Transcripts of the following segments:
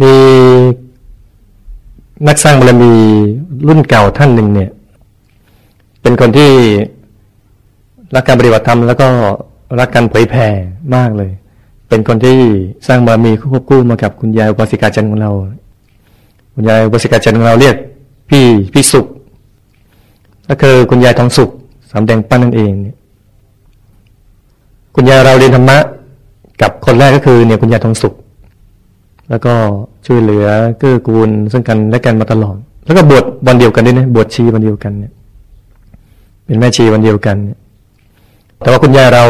มีนักสร้างบารมีรุ่นเก่าท่านหนึ่งเนี่ย เป็นคนที่รักการปฏิบัติธรรมแล้วก็รักการเผยแผ่มากเลย เป็นคนที่สร้างบารมีควบคู่มากับคุณยายอุปสิกาจันของเรา คุณยายอุปสิกาจันของเราเรียก พี่พี่สุข ก็คือคุณยายทองสุขสำแดงปั้นนั่นเองเนี่ยคุณยายเราเรียนธรรมะ กับคนแรกก็คือเนี่ยคุณยายทองสุข แล้วก็ช่วยเหลือเกื้อกูลซึ่งกันและกันมาตลอด แล้วก็บวชวันเดียวกันด้วยนะบวชชีวันเดียวกันเนี่ย เป็นแม่ชีวันเดียวกันเนี่ยแต่ว่าคุณยายเรา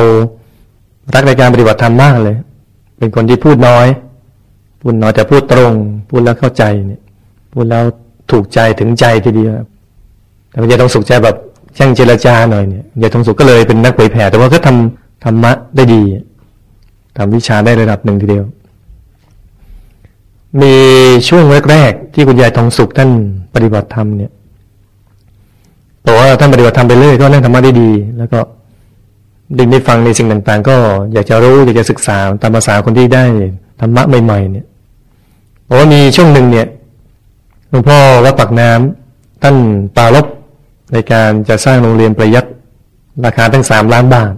รักในการปฏิบัติธรรมมากเลย เป็นคนที่พูดน้อย พูดน้อยแต่พูดตรง พูดแล้วเข้าใจเนี่ย พูดแล้วถูกใจถึงใจทีเดียว แต่คุณยายทองสุขใจแบบช่างเจรจาหน่อยเนี่ยยายทองสุขก็เลยเป็นนักเผยแผ่แต่ว่าก็ทำธรรมะได้ดีทำวิชาได้ระดับหนึ่งทีเดียว มีช่วงแรกๆที่คุณยายทองสุขท่านปฏิบัติธรรมเนี่ยบอกว่าท่านปฏิบัติธรรมไปเรื่อยก็เรื่องธรรมะได้ดี แล้วก็ได้ได้ฟังในสิ่งต่างๆ ก็อยากจะรู้อยากจะศึกษาตามภาษาคนที่ได้ธรรมะใหม่ ๆ เนี่ยบอกว่ามีช่วงหนึ่งเนี่ยหลวงพ่อวัดปักน้ำท่านปาลบในการจะสร้างโรงเรียนประยัดราคาตั้งสามล้านบาท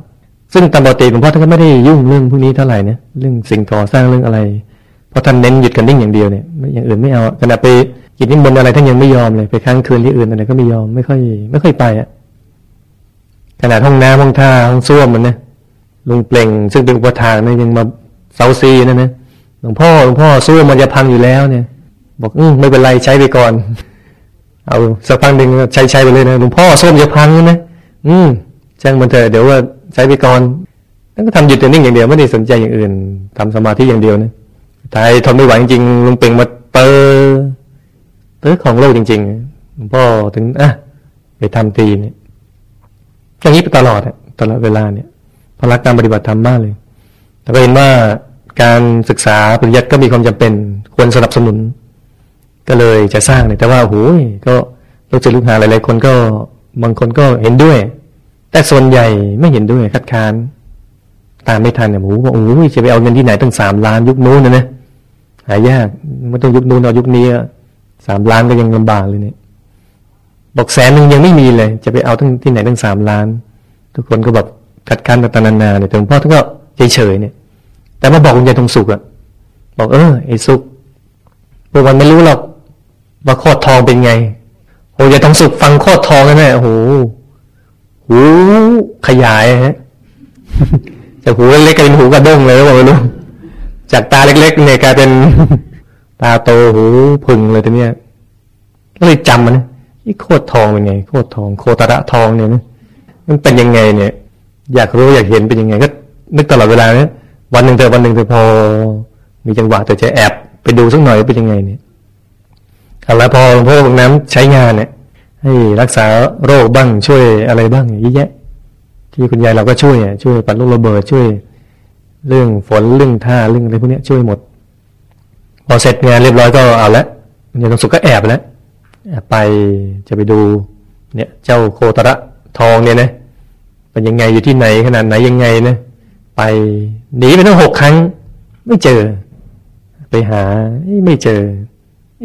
ซึ่งตามปกติหลวงพ่อท่านก็ไม่ได้ยุ่งเรื่องพวกนี้เท่าไหร่นะเรื่องสิ่งก่อสร้างเรื่องอะไร เพราะท่านเน้นหยุดกันนิ่งอย่างเดียวเนี่ยอย่างอื่นไม่เอาขณะไปกินนิมนต์อะไรท่านยังไม่ยอมเลยไปค้างคืนที่อื่นอะไรก็ไม่ยอมไม่ค่อย ไม่ค่อยไปอะขนาดห้องน้ำห้องท่าห้องส้วมมันนะลุงเปล่ง ซึ่งเป็นอุปทานนี่ยังมาเซาซีนั่นนะหลวงพ่อหลวงพ่อส้วมมันจะพังอยู่แล้วเนี่ย บอกอืไม่เป็นไรใช้ไปก่อน เอาสักพักหนึ่งใช้ใช้ไปเลยนะหลวงพ่อส้วมจะพังนะอืมช่างมันเถอะเดี๋ยวว่าใช้ไปก่อนนั่นก็ทำหยุดนิ่งอย่างเดียวไม่ได้สนใจอย่างอื่นทำสมาธิอย่างเดียวนะ ทายทนไม่ไหวจริงลุงเป่งมาเตอเตอของโลกจริงๆหลวงพ่อถึงอะไปทำตีเนี่ยอย่างนี้ไปตลอดอะตลอดเวลาเนี่ยพรักการปฏิบัติธรรมมากเลย แต่ก็เห็นว่าการศึกษาปริยัติก็มีความจำเป็นควรสนับสนุน ก็เลยจะสร้างเนี่ยแต่ว่าโอ้ยก็ลูกศิษย์ลูกหาหลายๆคนก็บางคนก็เห็นด้วย แต่ส่วนใหญ่ไม่เห็นด้วยคัดค้านตามไม่ทันเนี่ยโอ้โหโอ้ยจะไปเอาเงินที่ไหนตั้งสามล้านยุคนู้นนะเนะ หายากไม่ต้องยุคนู้นเอายุคนี้สามล้านก็ยังลำบากเลยเนี่ยบอกแสนหนึ่งยังไม่มีเลย จะไปเอาทั้งที่ไหนตั้งสามล้าน ทุกคนก็แบบคัดค้านตานานาเนี่ยแต่หลวงพ่อท่านก็เฉยๆเนี่ย แต่มาบอกคุณยายทองสุกอะบอกเออไอ้สุกพวกมันไม่รู้หรอกว่าโคตรทองเป็นไงโอ้ยายทองสุกฟังโคตรทองแน่โอ้โหหูขยายฮะจากหูเล็กกลายเป็นหูกระด้งเลยบอกไม่รู้ จากตาเล็กๆเนี่ยกลายเป็นตาโตหูพึงเลยทีเนี้ยก็เลยจำมันนี่โคตรทองเป็นไง โคตรทอง โคตระทองเนี่ยมันเป็นยังไงเนี่ย อยากรู้อยากเห็นเป็นยังไง ก็ นึกตลอดเวลาเนี่ยวันหนึ่งเธอวันหนึ่งเธอพอ มีจังหวะเธอจะแอบไปดูสักหน่อยเป็นยังไงเนี่ยเอาละพอพวกน้ำใช้งานเนี่ยให้รักษาโรคบ้างช่วยอะไรบ้างเยอะแยะ ที่คุณยายเราก็ช่วยช่วยปัดลูกระเบิดช่วย เรื่องฝนเรื่องท่าเรื่องอะไรพวกนี้ช่วยหมด พอเสร็จงานเรียบร้อยก็เอาละยายตรงสุกก็แอบแล้วไปจะไปดูเนี่ยเจ้าโคตระทองเนี่ยนะเป็นยังไงอยู่ที่ไหนขนาดไหนยังไงนะไปหนีไปตั้งหกครั้ง ไม่เจอ ไปหาไม่เจอ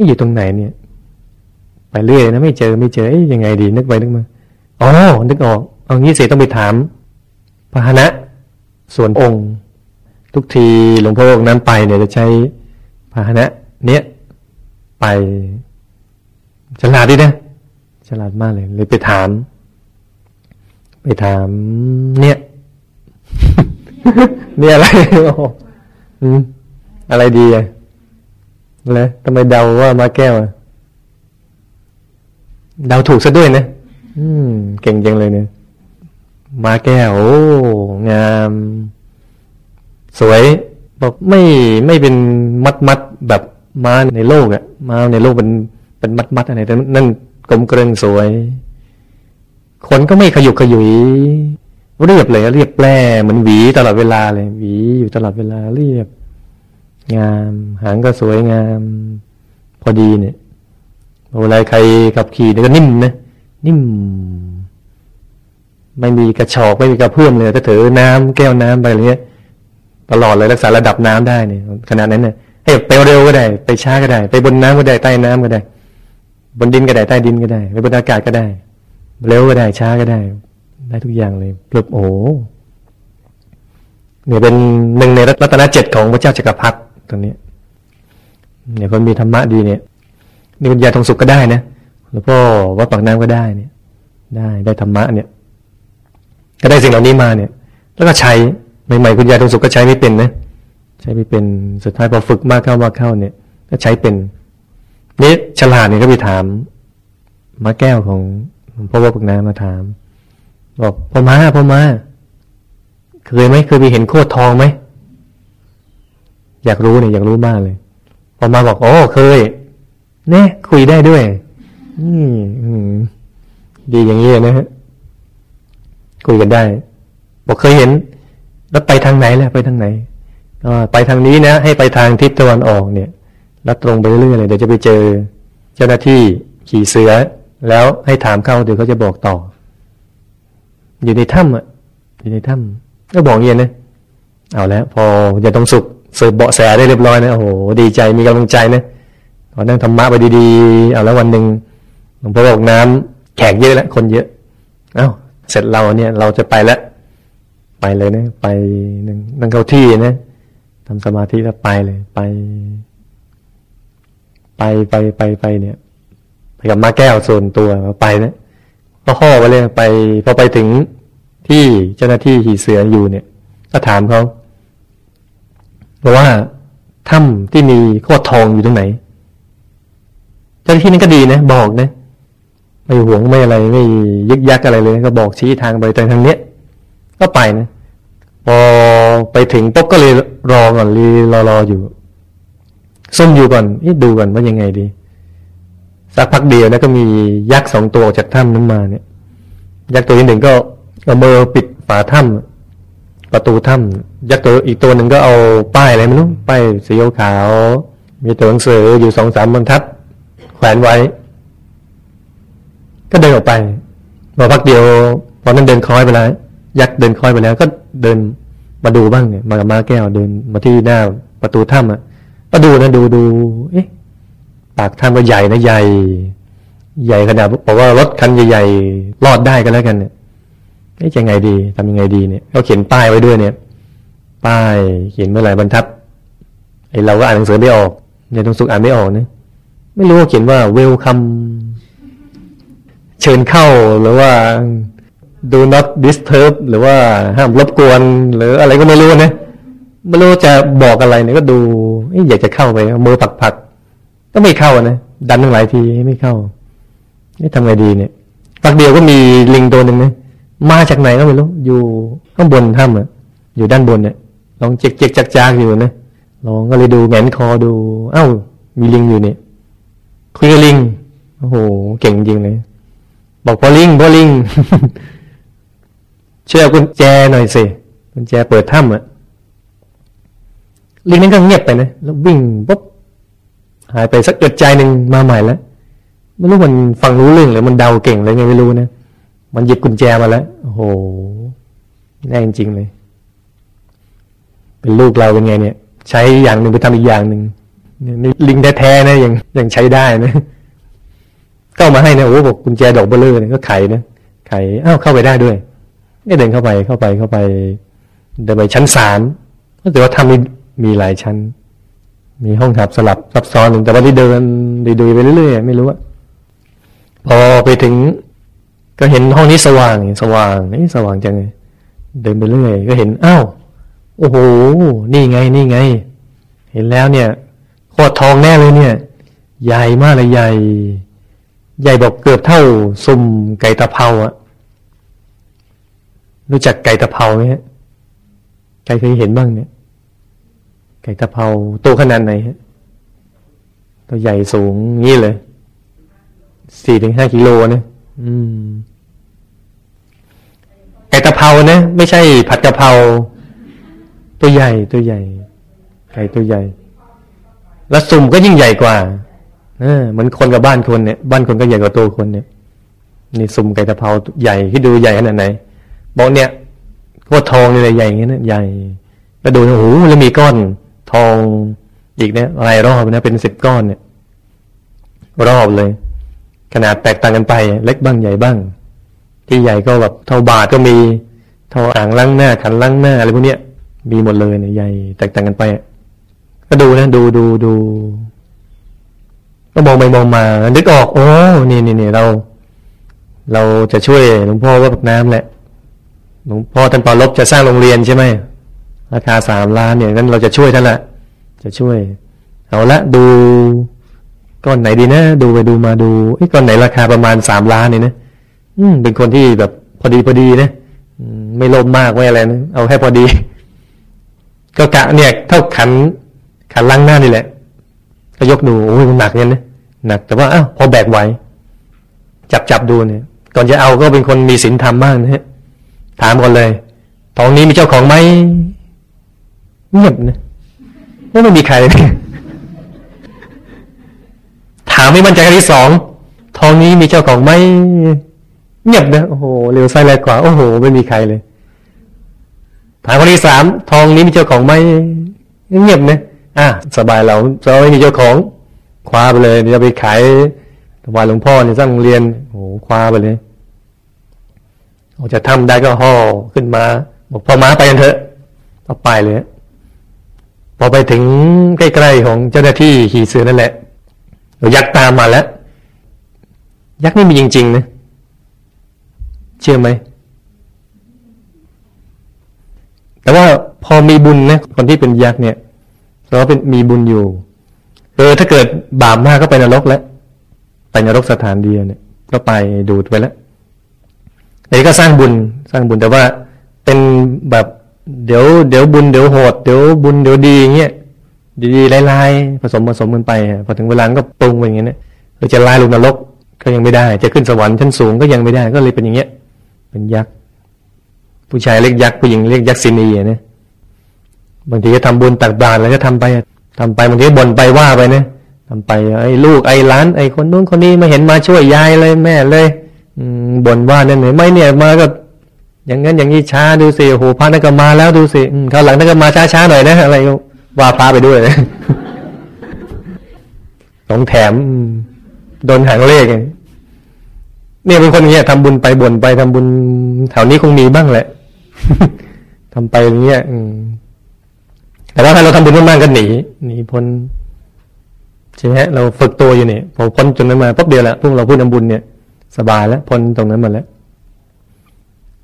อยู่ตรงไหนเนี่ย ไปเรื่อยนะไม่เจอไม่เจอยังไงดี นึกไปนึกมาอ๋อนึกออกเอางี้เสร็จต้องไปถามพระนะส่วนองค์ ทุกทีหลวงพ่อองค์นั้นไปเนี่ยจะใช้พระนะ เนี้ยไปฉลาดดินะฉลาดมากเลย เลยไปถาม ไปถาม เนี่ย เนี่ยอะไรออะไรดีอะนะทำไมเดาว่ามาแก้วอะเดาถูกซะด้วยนะอืม เก่งจังเลยเนี่ยมาแก้วโอ้งาม สวยบอกไม่ไม่เป็นมัดมัดแบบม้าในโลกอะม้าในโลกเป็นเป็นมัดมัดอะไรแต่นั่นกลมเกรงสวยคนก็ไม่ขยุกขยุยเรียบเลยเรียบแปร่เหมือนหวีตลอดเวลาเลย หวีอยู่ตลอดเวลาเรียบ งาม หางก็สวยงาม พอดีเนี่ยเวลาใครขับขี่เนี่ยก็นิ่มนะนิ่ม ไม่มีกระชอกไม่มีกระเพื่อมเลยถ้าถือน้ำแก้วน้ำไปอะไรเงี้ย ตลอดเลยรักษาระดับน้ำได้เนี่ยขนาดนั้นเนี่ยให้ไปเร็วก็ได้ ไปช้าก็ได้ ไปบนน้ำก็ได้ใต้น้ำก็ได้ บนดินก็ได้ใต้ดินก็ได้ไปบนอากาศก็ได้ เร็วก็ได้ช้าก็ได้ ได้ทุกอย่างเลยปลุกโอ้เนี่ยเป็นหนึ่งในรัตนเจ็ดของพระเจ้าจักรพรรดิตรงนี้เนี่ยคนมีธรรมะดีเนี่ยมีปัญญาทองสุขก็ได้นะแล้วก็วัดปากน้ำก็ได้เนี่ย ได้ได้ธรรมะเนี่ย ก็ได้สิ่งเหล่านี้มาเนี่ย แล้วก็ใช้ ใหม่ๆคุณยายทองสุขก็ใช้ไม่เป็นนะใช้ไม่เป็นสุดท้ายพอฝึกมากเข้ามากเข้าเนี่ย ก็ใช้เป็นนี่ฉลาดเนี่ยก็ไปถามมาแก้วของพ่อวัดปากน้ำมาถาม บอกพ่อมาพ่อมาเคยไหมเคยไปเห็นโคตรทองไหมอยากรู้เนี่ยอยากรู้มากเลยพอมาบอกโอ้เคยเนี่ยคุยได้ด้วยอืมดีอย่างนี้นะฮะคุยกันได้ บอกเคยเห็น แล้วไปทางไหนแหละไปทางไหนก็ไปทางนี้นะ ให้ไปทางทิศตะวันออกเนี่ย แล้วตรงไปเรื่อยเลยเดี๋ยวจะไปเจอ เจ้าหน้าที่ขี่เสือ แล้วให้ถามเข้าเดี๋ยวเขาจะบอกต่อ อยู่ในถ้ำอะอยู่ในถ้ำก็บอกเงี้ยนะเอาแล้ว พอจะต้องสุกเสืบเบาะแสได้เรียบร้อยนะโอ้โหดีใจมีกำลังใจนะพอนั่งธรรมะไปดีๆเอาแล้ววันหนึ่งหลวงพ่อบอกน้ำแขกเยอะแล้วคนเยอะ เอา้าเสร็จเราเนี่ย เราจะไปแล้ว ไปเลยนะ ไปนั่งนั่งเข้าที่นะทำสมาธิแล้วไปเลย ไป ไปไปไปไปเนี่ย ไปกับมาแก้วส่วนตัวไปนะก็ห่อไปเลยไปพอไปถึงที่เจ้าหน้าที่หีเสืออยู่เนี่ย ก็ถามเขาบอกว่าถ้ำที่มีโคตรทองอยู่ตรงไหน เจ้าหน้าที่นั้นก็ดีนะ บอกนะ ไม่หวงไม่อะไรไม่ยึกยักอะไรเลย ก็บอกชี้ทางไปทางเนี้ย ก็ไปนะพอไปถึงปุ๊บก็เลยรอก่อนรีรอรออยู่ซุ่มอยู่ก่อนนี่ดูก่อนว่ายังไงดี สักพักเดียวนะก็มียักษ์สองตัวออกจากถ้ำนั้นมาเนี่ย ยักษ์ตัวที่หนึ่งก็เอามือปิดฝาถ้ำประตูถ้ำยักษ์ตัวอีกตัวหนึ่งก็เอาป้ายอะไรไม่รู้ป้ายสีขาว มีตัวหนังสืออยู่สองสามบรรทัด แขวนไว้ ก็เดินออกไปพอพักเดียวพอนั้นเดินคล้อยไปแล้ว ยักษ์เดินคอยไปแล้วก็เดินมาดูบ้างเนี่ย มากับมาแก้วเดินมาที่หน้าประตูถ้ำอะก็ดูนะดูดูเอ๊ะปากถ้ำก็ใหญ่นะใหญ่ ใหญ่ขนาดบอกว่ารถคันใหญ่ๆรอดได้กันแล้วกันเนี่ยเอ๊ะจะไงดีทำยังไงดีเนี่ยเขาเขียนป้ายไว้ด้วยเนี่ย ป้ายเขียนเมื่อไหร่บรรทัดไอเราก็อ่านหนังสือไม่ออกเนี่ยตรงสุกอ่านไม่ออกเนี่ยไม่รู้ว่าเขียนว่าเวลคัมเชิญเข้าหรือว่า do not disturb หรือว่าห้ามรบกวน หรืออะไรก็ไม่รู้นะไม่รู้จะบอกอะไรเนี่ยก็ดูอยากจะเข้าไปมือผักผักก็ไม่เข้านะดันตั้งหลายทีไม่เข้านี่ทำไงดีเนี่ยปักเดียวก็มีลิงตัวหนึ่งนะมาจากไหนก็ไม่รู้อยู่ข้างบนถ้ำอะอยู่ด้านบนเนี่ยลองเจ๊กเจ๊กจักจักอยู่นะลองก็เลยดูแงนคอดูเอ้ามีลิงอยู่เนี่ยคุยกับลิงโอ้โหเก่งจริงเลยบอกพอลิงพอลิง เชื่อกุญแจหน่อยสิกุญแจเปิดถ้ำอะลิงนั้นก็เงียบไปนะแล้ววิ่งปุ๊บหายไปสักเกิดใจหนึ่งมาใหม่แล้วไม่รู้มันฟังรู้เรื่องหรือมันเดาเก่งเลยไงไม่รู้นะมันหยิบกุญแจมาแล้วโอ้โหแน่จริงเลย เป็นลูกเราเป็นไงเนี่ย ใช้อย่างหนึ่งไปทำอีกอย่างหนึ่งนี่ลิงแท้ๆนะยังยังใช้ได้นะก็มาให้นะโอ้บอกกุญแจดอกเบลเลอร์เนี่ยก็ไขนะไขอ้าวเข้าไปได้ด้วย นี่เดินเข้าไปเข้าไปเข้าไปเดินไปชั้นสามก็ถือว่าทำมีมีหลายชั้น มีห้องถับสลับซับซ้อนหนึ่งแต่ว่าที่เดินดูไปเรื่อยๆไม่รู้ว่าพอไปถึง ก็เห็นห้องนี้สว่างสว่างนี่สว่างจังเลยเดินไปเรื่อยก็เห็นอ้าวโอ้โหนี่ไงนี่ไง เห็นแล้วเนี่ยโคตรทองแน่เลยเนี่ย ใหญ่มากเลยใหญ่ ใหญ่บอกเกือบเท่าซุ่มไก่ตะเภาอะ รู้จักไก่ตะเภาไหมฮะใครเคยเห็นบ้างเนี่ย ไก่ตะเภาตัวขนาดไหนฮะตัวใหญ่สูงงี้เลยสี่ถึงห้ากิโลนะอืม ไก่ตะเภานะไม่ใช่ผัดกะเพราตัวใหญ่ตัวใหญ่ ไก่ตัวใหญ่ แล้วสุ่มก็ยิ่งใหญ่กว่าเออเหมือนคนกับบ้านคนเนี่ย บ้านคนก็ใหญ่กว่าตัวคนเนี่ยนี่สุ่มไก่ตะเภาใหญ่ที่ดูใหญ่ขนาดไหน บอกเนี่ยโคตรทองเลยใหญ่อย่างเงี้ยนะใหญ่แล้วดูโอ้โหแล้วมีก้อนทองอีกเนี่ยหลายรอบนะเป็นสิบก้อนเนี่ย รอบเลย ขนาดแตกต่างกันไป เล็กบ้างใหญ่บ้าง ที่ใหญ่ก็แบบเท่าบาทก็มีเท่าอ่างล้างหน้าขันล้างหน้าอะไรพวกเนี้ยมีหมดเลยเนี่ยใหญ่แตกต่างกันไป ก็ดูนะดูดูดูก็มองไปมองมานึกออกโอ้นี่นี่นี่เรา เราจะช่วยหลวงพ่อว่าแบบน้ำแหละ หลวงพ่อท่านปอลบจะสร้างโรงเรียนใช่ไหมราคาสามล้านเนี่ยงั้นเราจะช่วยท่านละจะช่วย เอาละดูก้อนไหนดีนะดูไปดูมาดูไอ้ก้อนไหนราคาประมาณสามล้านเนี่ยนะอืมเป็นคนที่แบบพอดีพอดีนะไม่โลภมากไม่อะไรนะเอาแค่พอดี ก็กะเนี่ยเท่าขันขันล่างหน้านี่แหละ ก็ยกดูโอ้ยมันหนักเงี้ยนะหนักแต่ว่าอ้าวพอแบกไหวจับจับดูเนี่ย ก่อนจะเอาก็เป็นคนมีศีลธรรมมากนะฮะ ถามก่อนเลยทองนี้มีเจ้าของไหมเงียบนะไม่มีใครเลยถามไม่มั่นใจครั้งที่สองทองนี้มีเจ้าของไหมเงียบนะโอ้โหเร็วไส้แรงกว่าโอ้โห ไม่มีใครเลย ถามครั้งที่สามทองนี้มีเจ้าของไหมเงียบนะอะสบายเราเราไม่มีเจ้าของคว้าไปเลยเดี๋ยวไปขายถวายหลวงพ่อเนี่ยสร้างโรงเรียนโอ้โหคว้าไปเลย ออกจะทำได้ก็ห่อขึ้นมา บอกพอมาไปกันเถอะก็ไปเลย พอไปถึงใกล้ๆของเจ้าหน้าที่ขี่เสือนั่นแหละยักษ์ตามมาแล้ว ยักษ์นี่มีจริงๆนะเชื่อไหมแต่ว่าพอมีบุญนะคนที่เป็นยักษ์เนี่ยเราเป็นมีบุญอยู่เออถ้าเกิดบาปมากก็ไปนรกแล้วไปนรกสถานเดียวเนี่ย ก็ไปดูดไปแล้ว เดี๋ยวก็สร้างบุญสร้างบุญแต่ว่าเป็นแบบเดี๋ยวเดี๋ยวบุญเดี๋ยวโหดเดี๋ยวบุญเดี๋ยวดีอย่างเงี้ยดีๆลายๆผสมผสมกันไปพอถึงเวลาก็ปรุงไปอย่างเงี้ยเราจะลายลงนรกก็ยังไม่ได้ จะขึ้นสวรรค์ชั้นสูงก็ยังไม่ได้ก็เลยเป็นอย่างเงี้ย เป็นยักษ์ผู้ชายเรียกยักษ์ผู้หญิงเรียกยักษ์ซินีเนี่ยบางทีก็ทำบุญตักบาตรแล้วก็ทำไปทำไปบางทีบ่นไปว่าไปเนี่ยทำไปไอ้ลูกไอ้ล้านไอ้คนนู้นคนนี้มาเห็นมาช่วยยายเลยแม่เลย บ่นว่าเนี่ยไม่เนี่ยมาก็ อย่างนั้นอย่างนี้ช้าดูสิโอ้โหพระนั่นก็มาแล้วดูสิคราวหลังนั่นก็มาช้าๆหน่อยนะอะไรว่าพระไปด้วยต้องแถมโดนหางเลขเนี่ยเป็นคนเงี้ยทำบุญไปบ่นไปทำบุญแถวนี้คงมีบ้างแหละทำไปอย่างเงี้ยแต่ว่าถ้าเราทำบุญมากๆก็หนีหนีพ้นใช่ไหมเราฝึกตัวอยู่เนี่ยพอพ้นจนนั้นมาปุ๊บเดียวละพวกเราพูดทำบุญเนี่ย สบายแล้วพ้นตรงนั้นมาแล้ว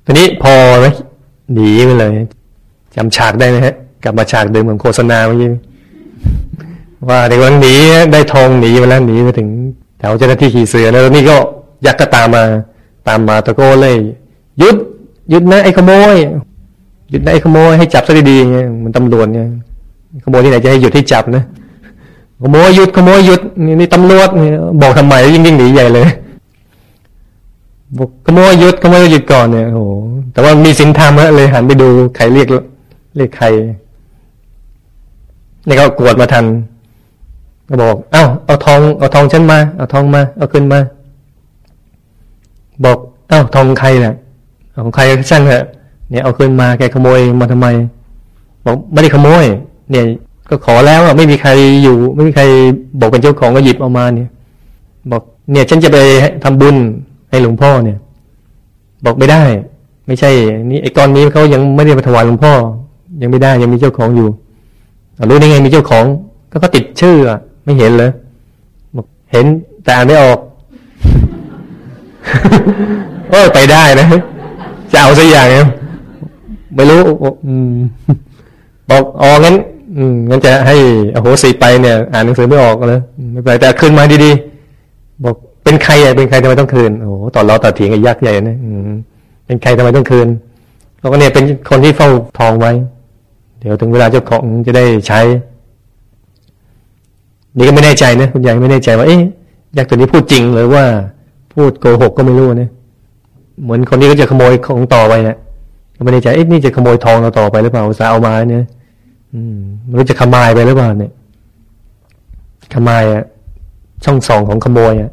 ทีนี้พอไหมหนีไปเลยจำฉากได้ไหมฮะ กลับมาฉากเดิมเหมือนโฆษณาเมื่อกี้ว่าเด็กวันหนีได้ทองหนีไปแล้วหนีไปถึงแถวเจ้าหน้าที่ขี่เสือแล้วนี่ก็ยักษ์ก็ตามมา ตามมาตะโกนเลยยุดยุดนะไอ้ขโมยหยุดนะไอ้ขโมยให้จับซะดีๆเงี้ยมันตำรวจเนี่ยขโมยที่ไหนจะให้หยุดให้จับนะขโมยหยุดขโมยหยุดนี่นี่ตำรวจบอกทำไมยิ่งยิ่งหนีใหญ่เลย ขโมยยุดขโมยยุดก่อนเนี่ยโอ้โหแต่ว่ามีสินธรรมเลยหันไปดูใครเรียกเรียกใครนี่เขากวดมาทัน ก็บอก เอ้า เอาทอง เอาทองฉันมา เอาทองมา เอาขึ้นมา บอก เอ้า ทองใครเนี่ยของใครก็ช่างเถอะ เนี่ย เอาขึ้นมา แกขโมยมาทำไม บอกไม่ได้ขโมย เนี่ย ก็ขอแล้วอะ ไม่มีใครอยู่ ไม่มีใครบอกเป็นเจ้าของก็หยิบเอามาเนี่ย บอก เนี่ย ฉันจะไปทำบุญ ให้หลวงพ่อเนี่ย บอกไม่ได้ ไม่ใช่ นี่ไอ้ก้อนนี้เขายังไม่ได้มาถวายหลวงพ่อ ยังไม่ได้ยังมีเจ้าของอยู่รู้ได้ไงมีเจ้าของ ก็เขาติดชื่ออะไม่เห็นเลยบอกเห็นแต่อ่านไม่ออกโอ้ไปได้นะจะเอาสักอย่างเนี่ยไม่รู้บอกอ๋องั้นงั้นจะให้อโหสิไปเนี่ย อ่านหนังสือไม่ออกเลยไม่เป็นไรแต่คืนมาดีๆบอก เป็นใครอะเป็นใครทำไมต้องคืนโอ้โหต่อล้อต่อเถียงกับยักษ์ใหญ่นะเป็นใครทำไมต้องคืนเขาก็เนี่ยเป็นคนที่เฝ้าทองไว้ เดี๋ยวถึงเวลาเจ้าของจะได้ใช้ นี่ก็ไม่แน่ใจนะคุณยายไม่แน่ใจว่าเอ๊ะยักษ์ตัวนี้พูดจริงหรือว่า พูดโกหกก็ไม่รู้นะเหมือนคนนี้ก็จะขโมยของต่อไปเนะก็ไม่แน่ใจเอ๊ะนี่จะขโมยทองเราต่อไปหรือเปล่าสาเอามาเนี่ยอืมมันจะขมายไปหรือเปล่าเนี่ยขมายอะช่องสองของขโมยอะ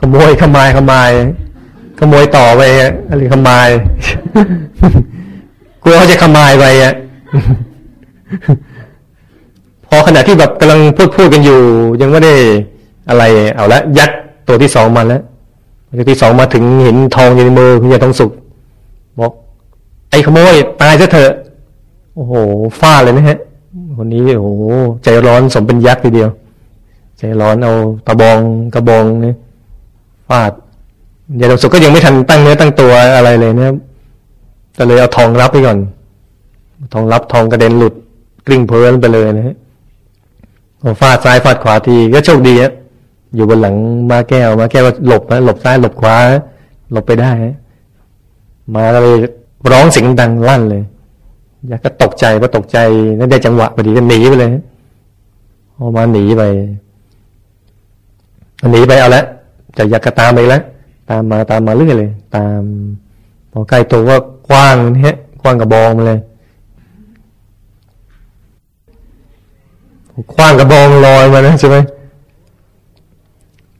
ขโมยขมายขมายขโมยต่อไปอะไรขมายกลัวเขาจะขมายไปอะพอขณะที่แบบกำลังพูดพูดกันอยู่ ยังไม่ได้อะไร เอาละยัดตัวที่สองมาแล้วตัวที่สองมาถึงเห็นทองอยู่ในมือคุณยายทองสุกบอกไอ้ขโมยตายซะเถอะโอ้โหฟาดเลยนะฮะคนนี้โอ้โหใจร้อนสมเป็นยักษ์ทีเดียว ใจร้อนเอาตะบองกระบองเนี่ย ฟาดยายทองสุกก็ยังไม่ทันตั้งเนื้อตั้งตัวอะไรเลยเนี่ยก็เลยเอาทองรับไปก่อน ทองรับทองกระเด็นหลุดกลิ้งเพลินไปเลยนะฮะฟาดซ้ายฟาดขวาทีก็โชคดีฮะอยู่บนหลังมาแก้วมาแก้วหลบนะหลบซ้ายหลบขวาหลบไปได้ฮะมาเลยร้องเสียงดังลั่นเลยยากก็ตกใจพอตกใจนั่นได้จังหวะพอดีก็หนีไปเลยพอกมาหนีไปหนีไปเอาละ จะยักตามไปแล้วตามมาตามมาเรื่อยเลย ตามพอใกล้ตัวว่ากว้างเนี่ยกว้างกระบองมาเลยคว้างกระบองลอยมานะใช่ไหม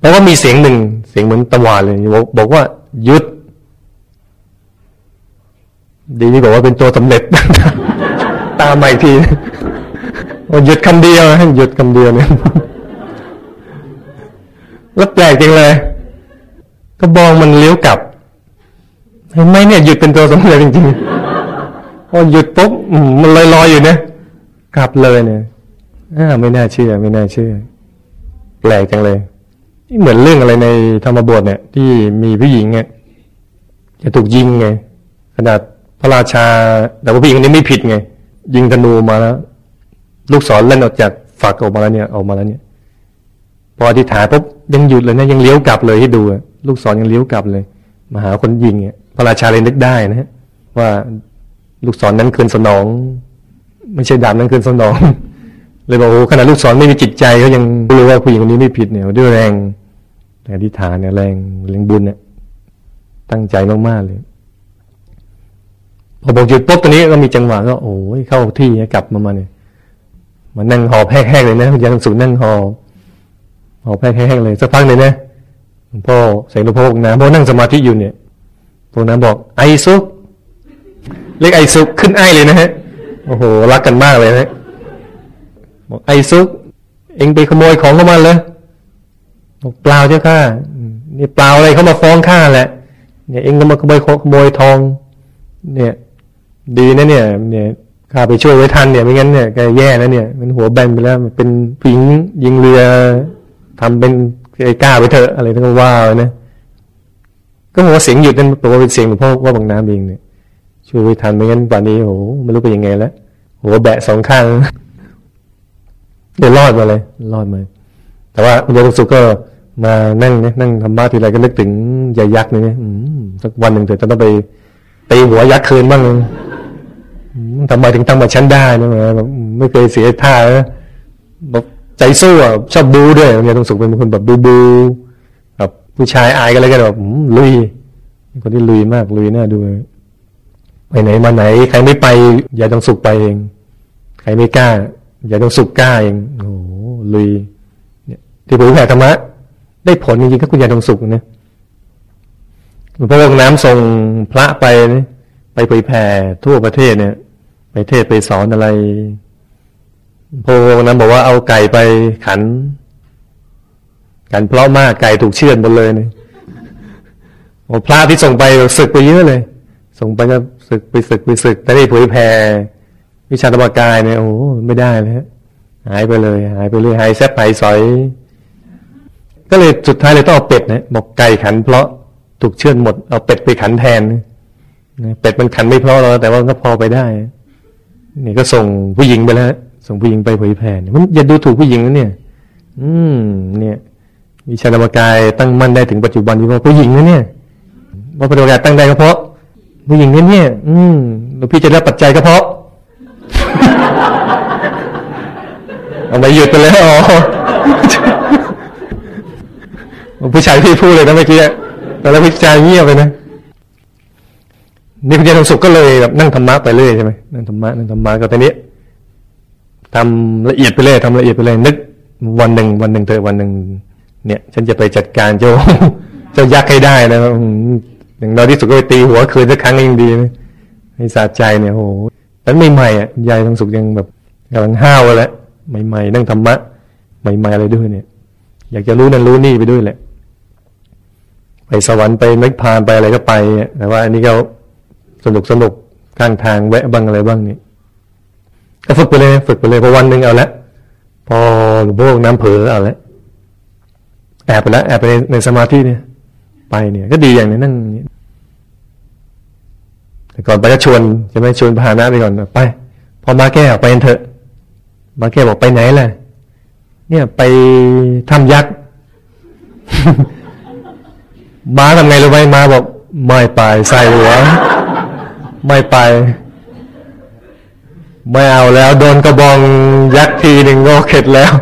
แล้วก็มีเสียงหนึ่งเสียงเหมือนตะวานเลยบอกบอกว่าหยุดดีที่บอกว่าเป็นตัวสำเร็จ ตามใหม่ทีว่าหยุดคำเดียวหยุดคำเดียวเนี่ย แล้วแปลกจริงเลย กระบองมันเลี้ยวกลับเห็นไหมเนี่ยหยุดเป็นตัวสำเร็จจริงๆพอหยุดปุ๊บมันลอยๆอยู่เนี่ยกลับเลยเนี่ยไม่น่าเชื่อ ไม่น่าเชื่อ แปลกจังเลยเหมือนเรื่องอะไรในธรรมบทเนี่ย ที่มีผู้หญิงเนี่ยจะถูกยิงไงขนาดพระราชา แต่ว่าผู้หญิงคนนี้ไม่ผิดไง ยิงธนูมาแล้ว ลูกศรเล่นออกจากฝักออกมาแล้วเนี่ยออกมาแล้วเนี่ย พออธิษฐานปุ๊บยังหยุดเลยนะยังเลี้ยวกลับเลยให้ดูลูกศรยังเลี้ยวกลับเลยมาหาคนยิงเนี่ยพระราชาเลยนึกได้นะฮะว่าลูกศรนั้นคืนสนอง ไม่ใช่ดาบนั้นคืนสนอง เลยบอกโอ้ขนาดลูกศรไม่มีจิตใจเขายังรู้ว่าผู้หญิงคนนี้ไม่ผิดเนี่ยด้วยแรงอธิษฐานเนี่ยแรงแรงบุญเนี่ยตั้งใจมากๆเลย พอบอกหยุดปุ๊บตอนนี้ก็มีจังหวะก็โอ้ยเข้าที่กลับมามาเนี่ยมานั่งหอบแห้งๆเลยนะยังสูนั่งหอบ หอบแห้งๆเลยสักพักเลยนะหลวงพ่อใส่หลวงพ่อนะพ่อนั่งสมาธิอยู่เนี่ยพวกนั้นบอกไอซุกเรียกไอซุกขึ้นไอเลยนะฮะโอ้โหรักกันมากเลยนะบอกไอซุกเอ็งไปขโมยของเข้ามาเลยบอกเปล่าเจ้าข้านี่เปล่าอะไรเขามาฟ้องข้าแหละ เนี่ยเองก็มาขโมยขโมยทอง เนี่ย ดีนะเนี่ย เนี่ยข้าไปช่วยไว้ทันเนี่ยไม่งั้นเนี่ยแกแย่แล้วเนี่ย มันหัวแบนไปแล้วมันเป็นผิงยิงเรือ ทำเป็นไอ้กล้าไปเถอะอะไรทั้งว่านะก็บอกว่าเสียงหยุดนั่นแปลว่าเป็นเสียงหลวงพ่อว่าบางน้ำเองเนี่ยช่วยไว้ทันไม่งั้นป่านนี้โอ้โหไม่รู้เป็นยังไงแล้วหัวแบะสองข้างเดี๋ยวรอดมาเลย รอดมาแต่ว่าคุณยายสุก็มานั่งเนี่ยนั่งทำบ้าทีไรก็นึกถึงยายักษ์เนี่ยสักวันหนึ่งเธอจะต้องไปตีหัวยักษ์คืนบ้างทำไมถึงทำมาชั้นได้นะไม่เคยเสียท่าแบบ ใจสู้อะชอบบูด้วยเนี่ยต้องสุขเป็นคนแบบบูบูแบบผู้ชายอายกันเลยกันแบบลุยคนที่ลุยมากลุยหน่าดูไปไหนมาไหน ใครไม่ไปอย่าต้องสุขไปเอง ใครไม่กล้าอย่าต้องสุขกล้าเองโอ้ลุยเนี่ยที่ผมแผ่ธรรมะได้ผลจริงๆก็คุณยายทองสุกนะหลวงพ่อองน้ำส่งพระไปนะไปเผยแผ่ทั่วประเทศเนี่ย ไปเทศไปสอนอะไร พระองค์นั้นบอกว่าเอาไก่ไปขันกันเพราะมากไก่ถูกเชื่อดหมดเลยเนี่ยโอ้พระที่ส่งไปศึกไปเยอะเลย ส่งไปก็ศึกไปศึกไปศึก แต่ได้เผยแผ่วิชาธรรมกายเนี่ยโอ้ไม่ได้เลยหายไปเลย หายไปเลยหายแซบหายสอย ก็เลยสุดท้ายเลยต้องเอาเป็ดนะบอกไก่ขันเพราะถูกเชื่อหมดเอาเป็ดไปขันแทนเป็ดมันขันไม่เพราะเราแต่ว่าก็พอไปได้ นี่ก็ส่งผู้หญิงไปแล้ว ส่งผู้หญิงไปเผยแผ่มันอย่าดูถูกผู้หญิงนะเนี่ย อืม เนี่ยวิชาธรรมกายตั้งมั่นได้ถึงปัจจุบันนี้เพราะผู้หญิงนะเนี่ยว่าปัจจุบันตั้งได้ก็เพราะ ผู้หญิงนี่เนี่ย อืมหลวงพี่จะได้ปัจจัยก็เพราะเอาไปหยุดไปเลยอ๋อผู้ชายพี่พูดเลยนะเมื่อกี้แต่แล้วผู้ชายเงียบไปนะนี่คุณยายทองสุขก็เลยแบบนั่งธรรมะไปเรื่อยใช่ไหมนั่งธรรมะนั่งธรรมะก็ตอนนี้ ทำละเอียดไปเลยทำละเอียดไปเลยนึกวันหนึ่งวันหนึ่งเธอวันหนึ่งเนี่ย ฉันจะไปจัดการเจ้าเจ้ายักษ์ให้ได้นะอย่างน้อยที่สุดก็ไปตีหัวคืนสักครั้งยังดีนะให้สะใจเนี่ยโหแต่ไม่ใหม่อะยายทองสุขยังแบบกำลังห้าวแล้วใหม่ๆนั่งธรรมะใหม่ๆอะไรด้วยเนี่ย อยากจะรู้นั่นรู้นี่ไปด้วยแหละ ไปสวรรค์ไปนิพพานไปอะไรก็ไปแต่ว่าอันนี้ก็สนุกสนุกข้างทางแวะบ้างอะไรบ้างนี่ก็ ฝึกไปเลยฝึกไปเลยพอวันหนึ่งเอาละพอหลวงพ่อน้ำเผลอเอาละแอบไปแล้วแอบไปในในสมาธิเนี่ย ไปเนี่ย ก็ดีอย่างนี้นั่งแต่ก่อนไปก็ชวนจะไม่ชวนพาหนะไปก่อนไป พอมาแก้ไปเถอะ มาแก้บอกไปไหนล่ะ เนี่ยไปทำยักษ์มาทำไงรู้ไหมมาบอกไม่ไปใส่หัว ไม่ไป ไม่เอาแล้วโดนกระบองยักทีหนึ่งก็เข็ดแล้ว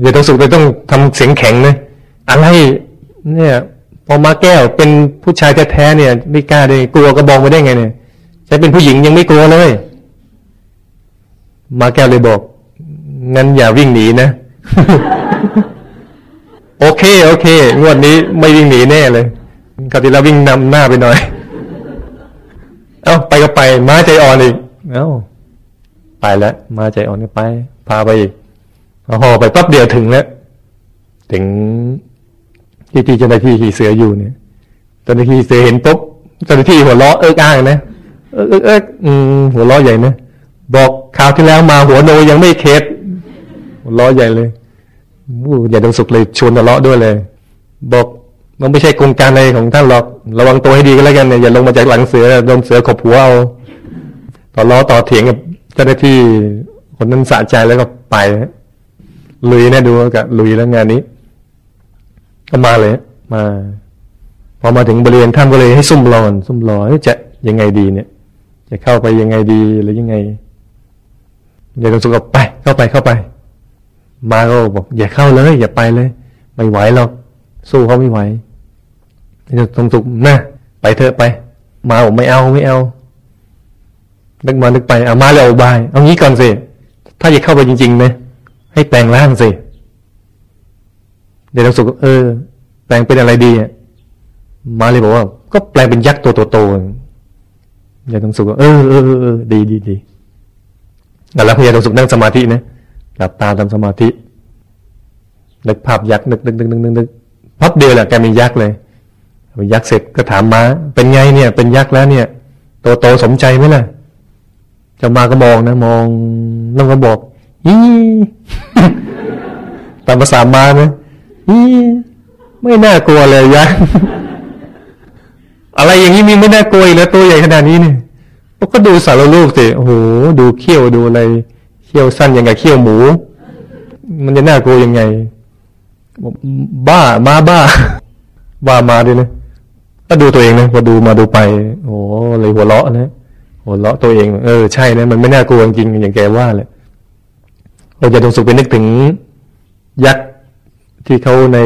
เดี๋ยวต้องสุกไปต้องทำเสียงแข็งเลยอะไรเนี่ย พอมาแก้วเป็นผู้ชายแท้ๆเนี่ย ไม่กล้าเลยกลัวกระบองไปได้ไงเนี่ยใช้เป็นผู้หญิงยังไม่กลัวเลย มาแก้วเลยบอกงั้นอย่าวิ่งหนีนะ โอเค โอเค งวดนี้ไม่วิ่งหนีแน่เลยคราวที่เราวิ่งนำหน้าไปหน่อย เอ้าไปก็ไปมาใจอ่อนอีก เอ้าไปแล้วมาใจอ่อนก็ไป พาไปอีกพอไปปั๊บเดียวถึงแล้ว ถึงที่ที่เจ้าหน้าที่ขี่เสืออยู่เนี่ยเจ้าหน้าที่เสือเห็นปุ๊บเจ้าหน้าที่หัวล้อเอิกอ้างนะเอิกเอิกเอิกอืมหัวล้อใหญ่นะบอกข่าวที่แล้วมาหัวโนยังไม่เคสล้อใหญ่เลยอย่าดงสุกเลยชวนทะเลาะด้วยเลย บอก มันไม่ใช่โครงการอะไรของท่านหรอก ระวังตัวให้ดีก็แล้วกันเนี่ยอย่าลงมาจากหลังเสือโดนเสือขบหัวเอาต่อล้อต่อเถียงกับเจ้าหน้าที่คนนั้นสะใจแล้วก็ไปลุยนะดูกับลุยแล้วงานนี้ ก็มาเลย มา พอมาถึงบริเวณท่านก็เลยให้ซุ่มรอนซุ่มรอจะยังไงดีเนี่ย จะเข้าไปยังไงดีหรือยังไงอย่าดงสุกไป เข้าไปเข้าไป มาก็บอกอย่าเข้าเลย อย่าไปเลย ไม่ไหวหรอกสู้เขาไม่ไหว จะตรงสุกนะไปเถอะไป มาบอกไม่เอาไม่เอานึกมานึกไปเอามาแล้วบาย เอางี้ก่อนสิถ้าจะเข้าไปจริงๆนะให้แปลงร่างสิเดี๋ยวตรงสุกเออแปลงเป็นอะไรดีอะมาเลยบอกว่า ก็แปลงเป็นยักษ์ตัวโตๆอย่าตรงสุกเออเออเออดีดีดีแล้วพยาตรงสุกนั่งสมาธินะหลับตาทำสมาธินึกภาพยักษ์นึกนึกนึกนึกนึกพับเดียวแหละแกมียักษ์เลย ยักษ์เสร็จก็ถามมาเป็นไงเนี่ย เป็นยักษ์แล้วเนี่ยโตโตสมใจไหมล่ะจะมาก็มองนะ มองแล้วก็บอกอีตามภาษามานะอีไม่น่ากลัวเลยยักษ์อะไรอย่างนี้มีไม่น่ากลัวอีกแล้วตัวใหญ่ขนาดนี้เนี่ยก็ดูสารลูกสิโอ้โหดูเขี้ยวดูอะไรเขี้ยวสั้นอย่างกับเขี้ยวหมู มันจะน่ากลัวยังไงบ้ามาบ้าบ้ามาด้วยนะ ก็ดูตัวเองนะพอดูมาดูไปโอ้เลยหัวเราะนะหัวเราะตัวเอง เออใช่นะมันไม่น่ากลัวจริงอย่างแกว่าเลยเราจะตรงสุขไปนึกถึงยักษ์ที่เขาใน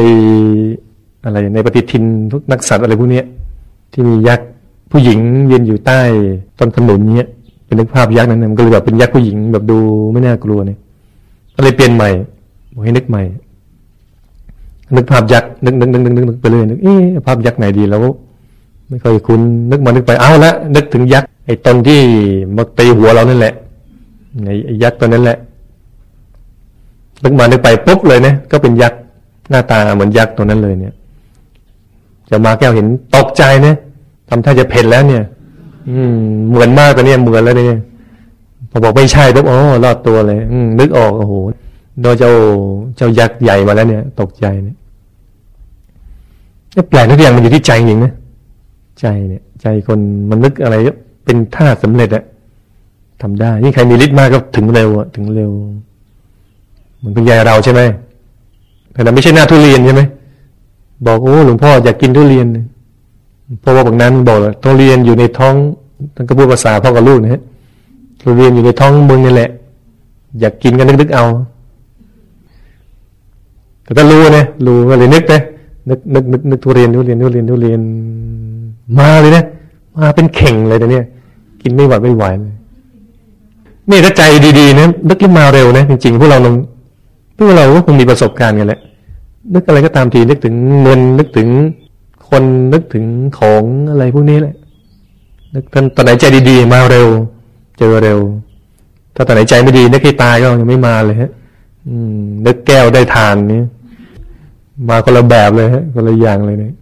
อะไรในปฏิทินทุกนักสัตว์อะไรพวกนี้ที่มียักษ์ผู้หญิงยืนอยู่ใต้ต้นขนุนเนี้ยเป็นนึกภาพยักษ์นั้นมันก็เลยแบบเป็นยักษ์ผู้หญิงแบบดูไม่น่ากลัวเนี่ยก็เลยเปลี่ยนใหม่บอกให้นึกใหม่ นึกภาพยักษ์นึกนึกนึกนึกนึกไปเลยนึกเอ๊ะภาพยักษ์ไหนดีแล้ว ไม่เคยคุ้นนึกมานึกไปเอาละนึกถึงยักษ์ไอ้ตนที่มาตีหัวเรานั่นแหละไอ้ยักษ์ตัวนั้นแหละนึกมานึกไปปุ๊บเลยเนี่ยก็เป็นยักษ์หน้าตาเหมือนยักษ์ตัวนั้นเลยเนี่ย จะมาแก้วเห็นตกใจนี่ยทำท่าจะเพ่นแล้วเนี่ย อืม เหมือนมากกว่านี้เหมือนแล้วเนี่ยพอบอกไม่ใช่ปุ๊บอ๋อรอดตัวเลย อืมนึกออกโอ้โหโดยเจ้าเจ้ายักษ์ใหญ่มาแล้วเนี่ย ตกใจเนี่ยแปลกทุกอย่างมันอยู่ที่ใจจริงนะ ใจเนี่ย ใจคนมันนึกอะไรเป็นท่าสำเร็จอะทำได้ยิ่ใครมีฤทธิ์มากก็ถึงเร็วอะถึงเร็วเหมือนเป็นยายเราใช่ไหมแต่เราไม่ใช่หน้าทุเรียนใช่ไหมบอกโอ้หลวงพ่ออยากกินทุเรียนเพราะว่าบางนั้นบอกเลยต้องเรียนอยู่ในท้องท่านก็พูดภาษาพ่อกับลูกนะฮะเรียนอยู่ในท้องมึงนี่แหละ อยากกินก็นึกๆเอาแต่ก็รู้นะรู้ก็เลยนึกนะนึกนึกนึกนึกทุเรียนทุเรียนทุเรียนทุเรียน มาเลยนะมาเป็นเข่งเลยแต่เนี่ย กินไม่หวาดไม่ไหวเลยนี่ถ้าใจดีๆนะนึกขึ้นมาเร็วนะจริงๆพวกเราลงพวกเราก็คงมีประสบการณ์กันแหละนึกอะไรก็ตามทีนึกถึงเงินนึกถึงคนนึกถึงของอะไรพวกนี้แหละนึกตอนไหนใจดีๆมาเร็ว เจอเร็ว ถ้าตอนไหนใจไม่ดีนึกให้ตายก็ยังไม่มาเลยฮะ อืม นึกแก้วได้ทานนี้มาคนละแบบเลยฮะคนละอย่างเลยเนี่ย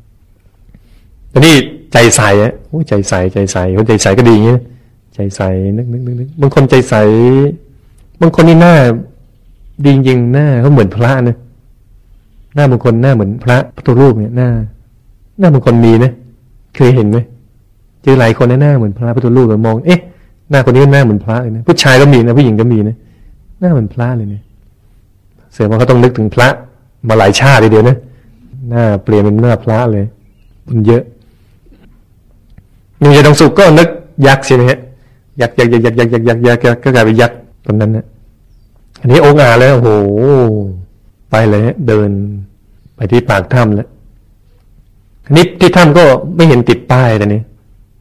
แต่นี่ ใจใสอะโอ้ใจใสใจใสคนใจใสก็ดีอย่างนี้ใจใสนึกนึกนึกนึกบางคนใจใสบางคนนี่หน้าดีจริงหน้าเขาเหมือนพระนะหน้าบางคนหน้าเหมือนพระพระตัวรูปเนี่ยหน้า หน้าบางคนมีนะเคยเห็นไหมเจอหลายคนในหน้าเหมือนพระพระตัวรูปเรามอง เอ๊ะหน้าคนนี้หน้าเหมือนพระเลยนะผู้ชายก็มีนะผู้หญิงก็มีนะหน้าเหมือนพระเลยเนี่ยเสียว่าเขาต้องนึกถึงพระมาหลายชาติเดียวนะหน้าเปลี่ยนเป็นหน้าพระเลยมันเยอะ มีใจตรงสุขก็นึกยักษ์ใช่ไหมฮะยักษ์ยักษ์ยักษ์ยักษ์ยักษ์ยักษ์ยักษ์ยักษ์ก็กลายเป็นยักษ์ตอนนั้นนะอันนี้องค์อาแล้วโอ้โหไปเลยฮะเดินไปที่ปากถ้ำแล้วนี่ที่ถ้ำก็ไม่เห็นติดป้ายแต่นี้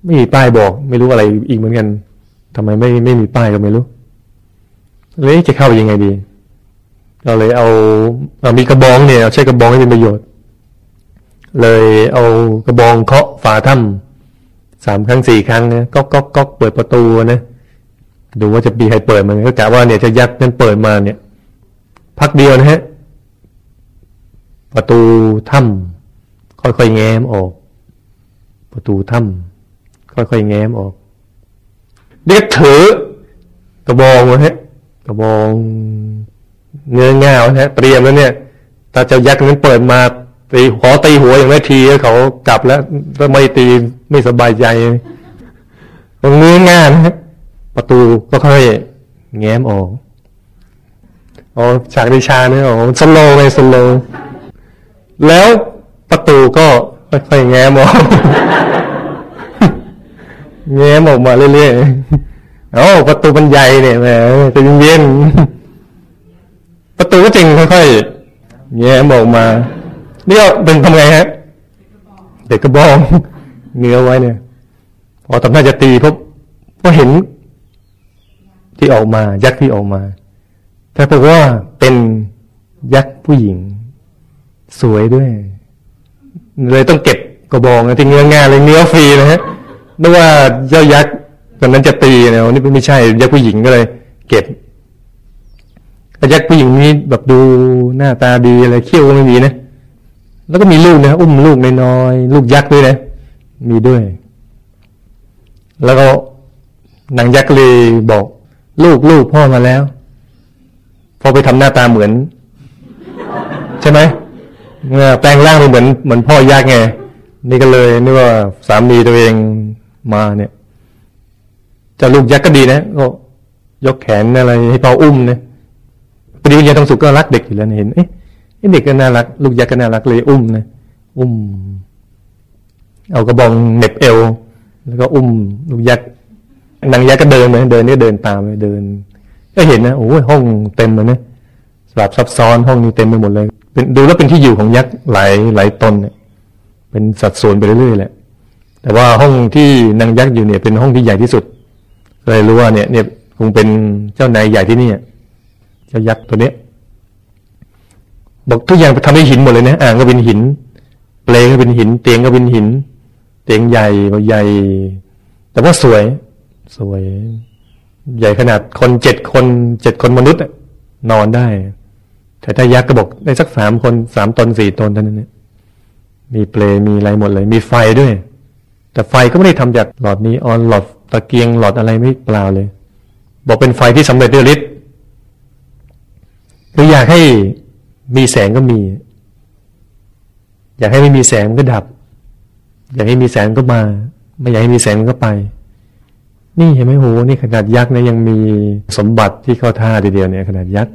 ไม่มีป้ายบอก ไม่รู้อะไรอีกเหมือนกันทำไมไม่ไม่มีป้ายก็ไม่รู้เลยจะเข้าไปยังไงดี เราเลยเอาเอามีกระบองเนี่ยเอาใช้กระบองให้เป็นประโยชน์ เลยเอากระบองเคาะฝาถ้ำ สามครั้งสี่ครั้งนี่ยก๊อกก๊อกก๊อกเปิดประตูนะดูว่าจะมีใครเปิดมันก็กะว่าเนี่ยจะยัดนั้นเปิดมาเนี่ย พักเดียวนะฮะ ประตูถ้ำค่อยๆแง้มออก ประตูถ้ำค่อยๆแง้มออกเรียกถือกระบองนะฮะกระบองเนื้อง่าวนะเตรียมแล้วเนี่ยตาจ้ายักษ์นั้นเปิดมา ตีขอตีหัวอย่างแม่ทีเขากลับแล้วก็ไม่ตีไม่สบายใจตรงนี้ง่านะฮะประตูก็ค่อยแง้มออกอ๋อฉากดิชาเนี่ยอ๋อสโลเลยสโลแล้วประตูก็ค่อยๆแง้มออกแง้มออกมาเรื่อยๆเอ้าประตูมันใหญ่เนี่ยแหมจะเย็นๆประตูก็จริงค่อยๆแง้มออกมา นี่ก็เป็นทำไงฮะเด็กกระบองเนื้อไว้เนี่ยพอทำหน้าจะตีพบก็เห็นที่ออกมา ยักษ์ที่ออกมาแต่บอกว่าเป็นยักษ์ผู้หญิง สวยด้วย เลยต้องเก็บกระบองที่เงื้องาเลยเนื้อฟรีนะฮะนึกว่าเจ้ายักษ์ตอนนั้นจะตีเนี่ยนี่ไม่ใช่ยักษ์ผู้หญิงก็เลย เก็บยักษ์ผู้หญิงนี้แบบดูหน้าตาดีอะไรเขี้ยวก็ไม่มีนะ แล้วก็มีลูกนะอุ้มลูกน้อยๆลูกยักษ์ด้วยนะมีด้วย แล้วก็นางยักษ์เลยบอก ลูกลูกพ่อมาแล้ว พอไปทำหน้าตาเหมือน ใช่ไหมเมื่อแปลงร่างไปเหมือนเหมือนพ่อยักษ์ไงนี่ก็เลยนึกว่าสามีตัวเองมาเนี่ยจะลูกยักษ์ก็ดีนะก็ยกแขนอะไรให้พ่ออุ้มนี่ยพอดีวิญญาณทองสุกก็รักเด็กอยู่แล้วเห็นเอ๊ะ เด็กก็น่ารัก ลูกยักษ์ก็น่ารักเลยอุ้มนะอุ้ม เอากระบองเน็บเอว แล้วก็อุ้ม ลูกยักษ์นางยักษ์ก็เดินไปเดินนี่เดินตามไปเดิน ก็เห็นนะโอ้ยห้องเต็มเลยนะสลับซับซ้อนห้องนี้เต็มไปหมดเลย เป็นดูแล้วเป็นที่อยู่ของยักษ์หลายหลายตนเนี่ยเป็นสัดส่วนไปเรื่อยๆแหละ แต่ว่าห้องที่นางยักษ์อยู่เนี่ย เป็นห้องที่ใหญ่ที่สุดเลยรู้ว่าเนี่ยเนี่ยคงเป็นเจ้านายใหญ่ที่นี่เจ้ายักษ์ตัวเนี้ย บอกทุกอย่างทำให้หินหมดเลยนะอ่างก็เป็นหินเปลงก็เป็นหิน เตียงก็เป็นหิน เตียงใหญ่ใหญ่ แต่ว่าสวย สวย ใหญ่ขนาดคนเจ็ดคนเจ็ดคนมนุษย์นอนได้ แต่ถ้ายักษ์ก็บอกได้สักสามคนสามตนสี่ตนเท่านั้นเนี่ยมีเปลมีอะไรหมดเลย มีไฟด้วย แต่ไฟก็ไม่ได้ทำจากหลอดนี้ออนหลอดตะเกียงหลอดอะไรไม่เปล่าเลย บอกเป็นไฟที่สำเร็จด้วยฤทธิ์คืออยากให้ มีแสงก็มี อยากให้ไม่มีแสงก็ดับ อยากให้มีแสงก็มา ไม่อยากให้มีแสงก็ไป นี่เห็นไหมโหนี่ขนาดยักษ์นะยังมีสมบัติที่เข้าท่าทีเดียวเนี่ยขนาดยักษ์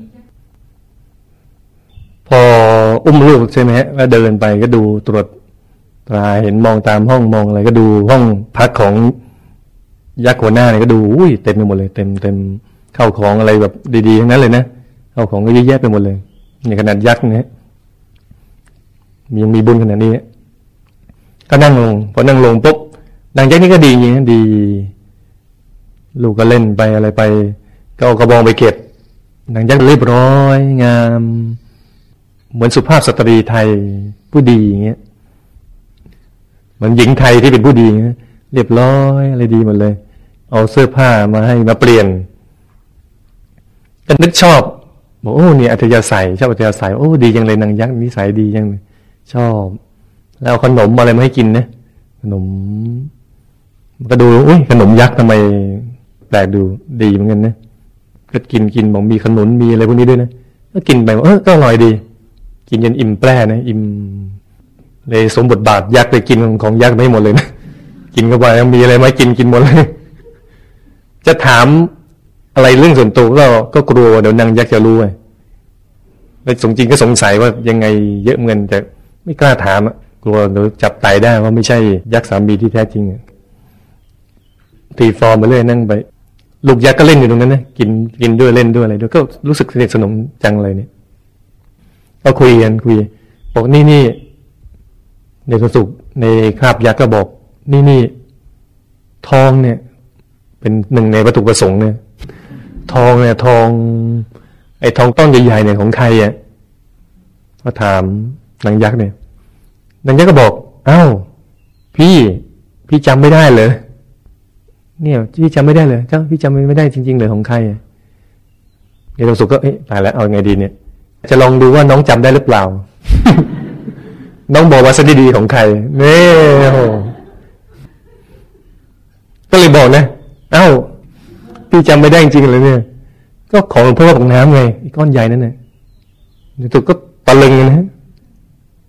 พออุ้มลูกใช่ไหมฮะแล้วเดินไปก็ดูตรวจตราเห็นมองตามห้องมองอะไรก็ดูห้องพักของยักษ์หัวหน้าเนี่ยก็ดูอุ้ยเต็มไปหมดเลย เต็มเต็มเข้าของอะไรแบบดีๆทั้งนั้นเลยนะเข้าของก็เยอะแยะไปหมดเลย นี่ขนาดยักษ์เนี่ยยังมีบุญขนาดนี้ ก็นั่งลง พอนั่งลงปุ๊บนางยักษ์นี่ก็ดีอย่างนี้ดี ลูกก็เล่นไปอะไรไป ก็เอากระบองไปเก็บนางยักษ์เรียบร้อย งาม เหมือนสุภาพสตรีไทยผู้ดีอย่างเงี้ยเหมือนหญิงไทยที่เป็นผู้ดีเรียบร้อยอะไรดีหมดเลย เอาเสื้อผ้ามาให้มาเปลี่ยนก็นึกชอบ บอกโอ้เนี่ยอัธยาศัยชอบอัธยาศัยโอ้ดีจังเลยนางยักษ์นิสัยดีจังเลยชอบ แล้วขนมอะไรมาให้กินนะขนมก็ดูอุ้ยขนมยักษ์ทำไมแปลกดูดีเหมือนกันนะก็กินกินบอกมีขนุนมีอะไรพวกนี้ด้วยนะก็กินไปเออก็อร่อยดี กินจนอิ่มแปร่นะอิ่มเลยสมบทบาทยักษ์เลยกินของยักษ์ไม่หมดเลยนะกินเข้าไปมีอะไรมากินกินหมดเลย จะถาม อะไรเรื่องส่วนตัวก็ก็กลัวเดี๋ยวนางยักษ์จะรู้ไงแล้วสงจริงก็สงสัยว่ายังไงเยอะเงินแต่ไม่กล้าถามกลัวเดี๋ยวจับไตได้ว่าไม่ใช่ยักษ์สามีที่แท้จริงตีฟอร์มไปเรื่อยนั่งไปลูกยักษ์ก็เล่นอยู่ตรงนั้นนะกินกินด้วยเล่นด้วยอะไรด้วยก็รู้สึกสนิทสนมจังเลยเนี่ยก็คุยกันคุยบอกนี่นี่ในสุขในคราบยักษ์ก็บอก นี่นี่ทองเนี่ย เป็นหนึ่งในวัตถุประสงค์เนี่ย ทองเนี่ยทอง ไอ้ทองต้นใหญ่ๆเนี่ยของใครอะก็ถามนางยักษ์เนี่ยนางยักษ์ก็บอก เอ้า พี่พี่จำไม่ได้เลยเนี่ยพี่จำไม่ได้เลยเจ้าพี่จำไม่ได้จริง ๆเลยของใครอะเดี๋ยวสุกก็เอ๊ะตายแล้วเอาไงดีเนี่ย จะลองดูว่าน้องจำได้หรือเปล่า น้องบอกว่าสดีดีของใครเนี่ยโก็เลยบอกนะ เอ้า พี่จำไม่ได้จริงเลยเนี่ย ก็ของหลวงพ่อของน้ำไงอีก้อนใหญ่นั่นน่ะถูกก็ตะลึงนะ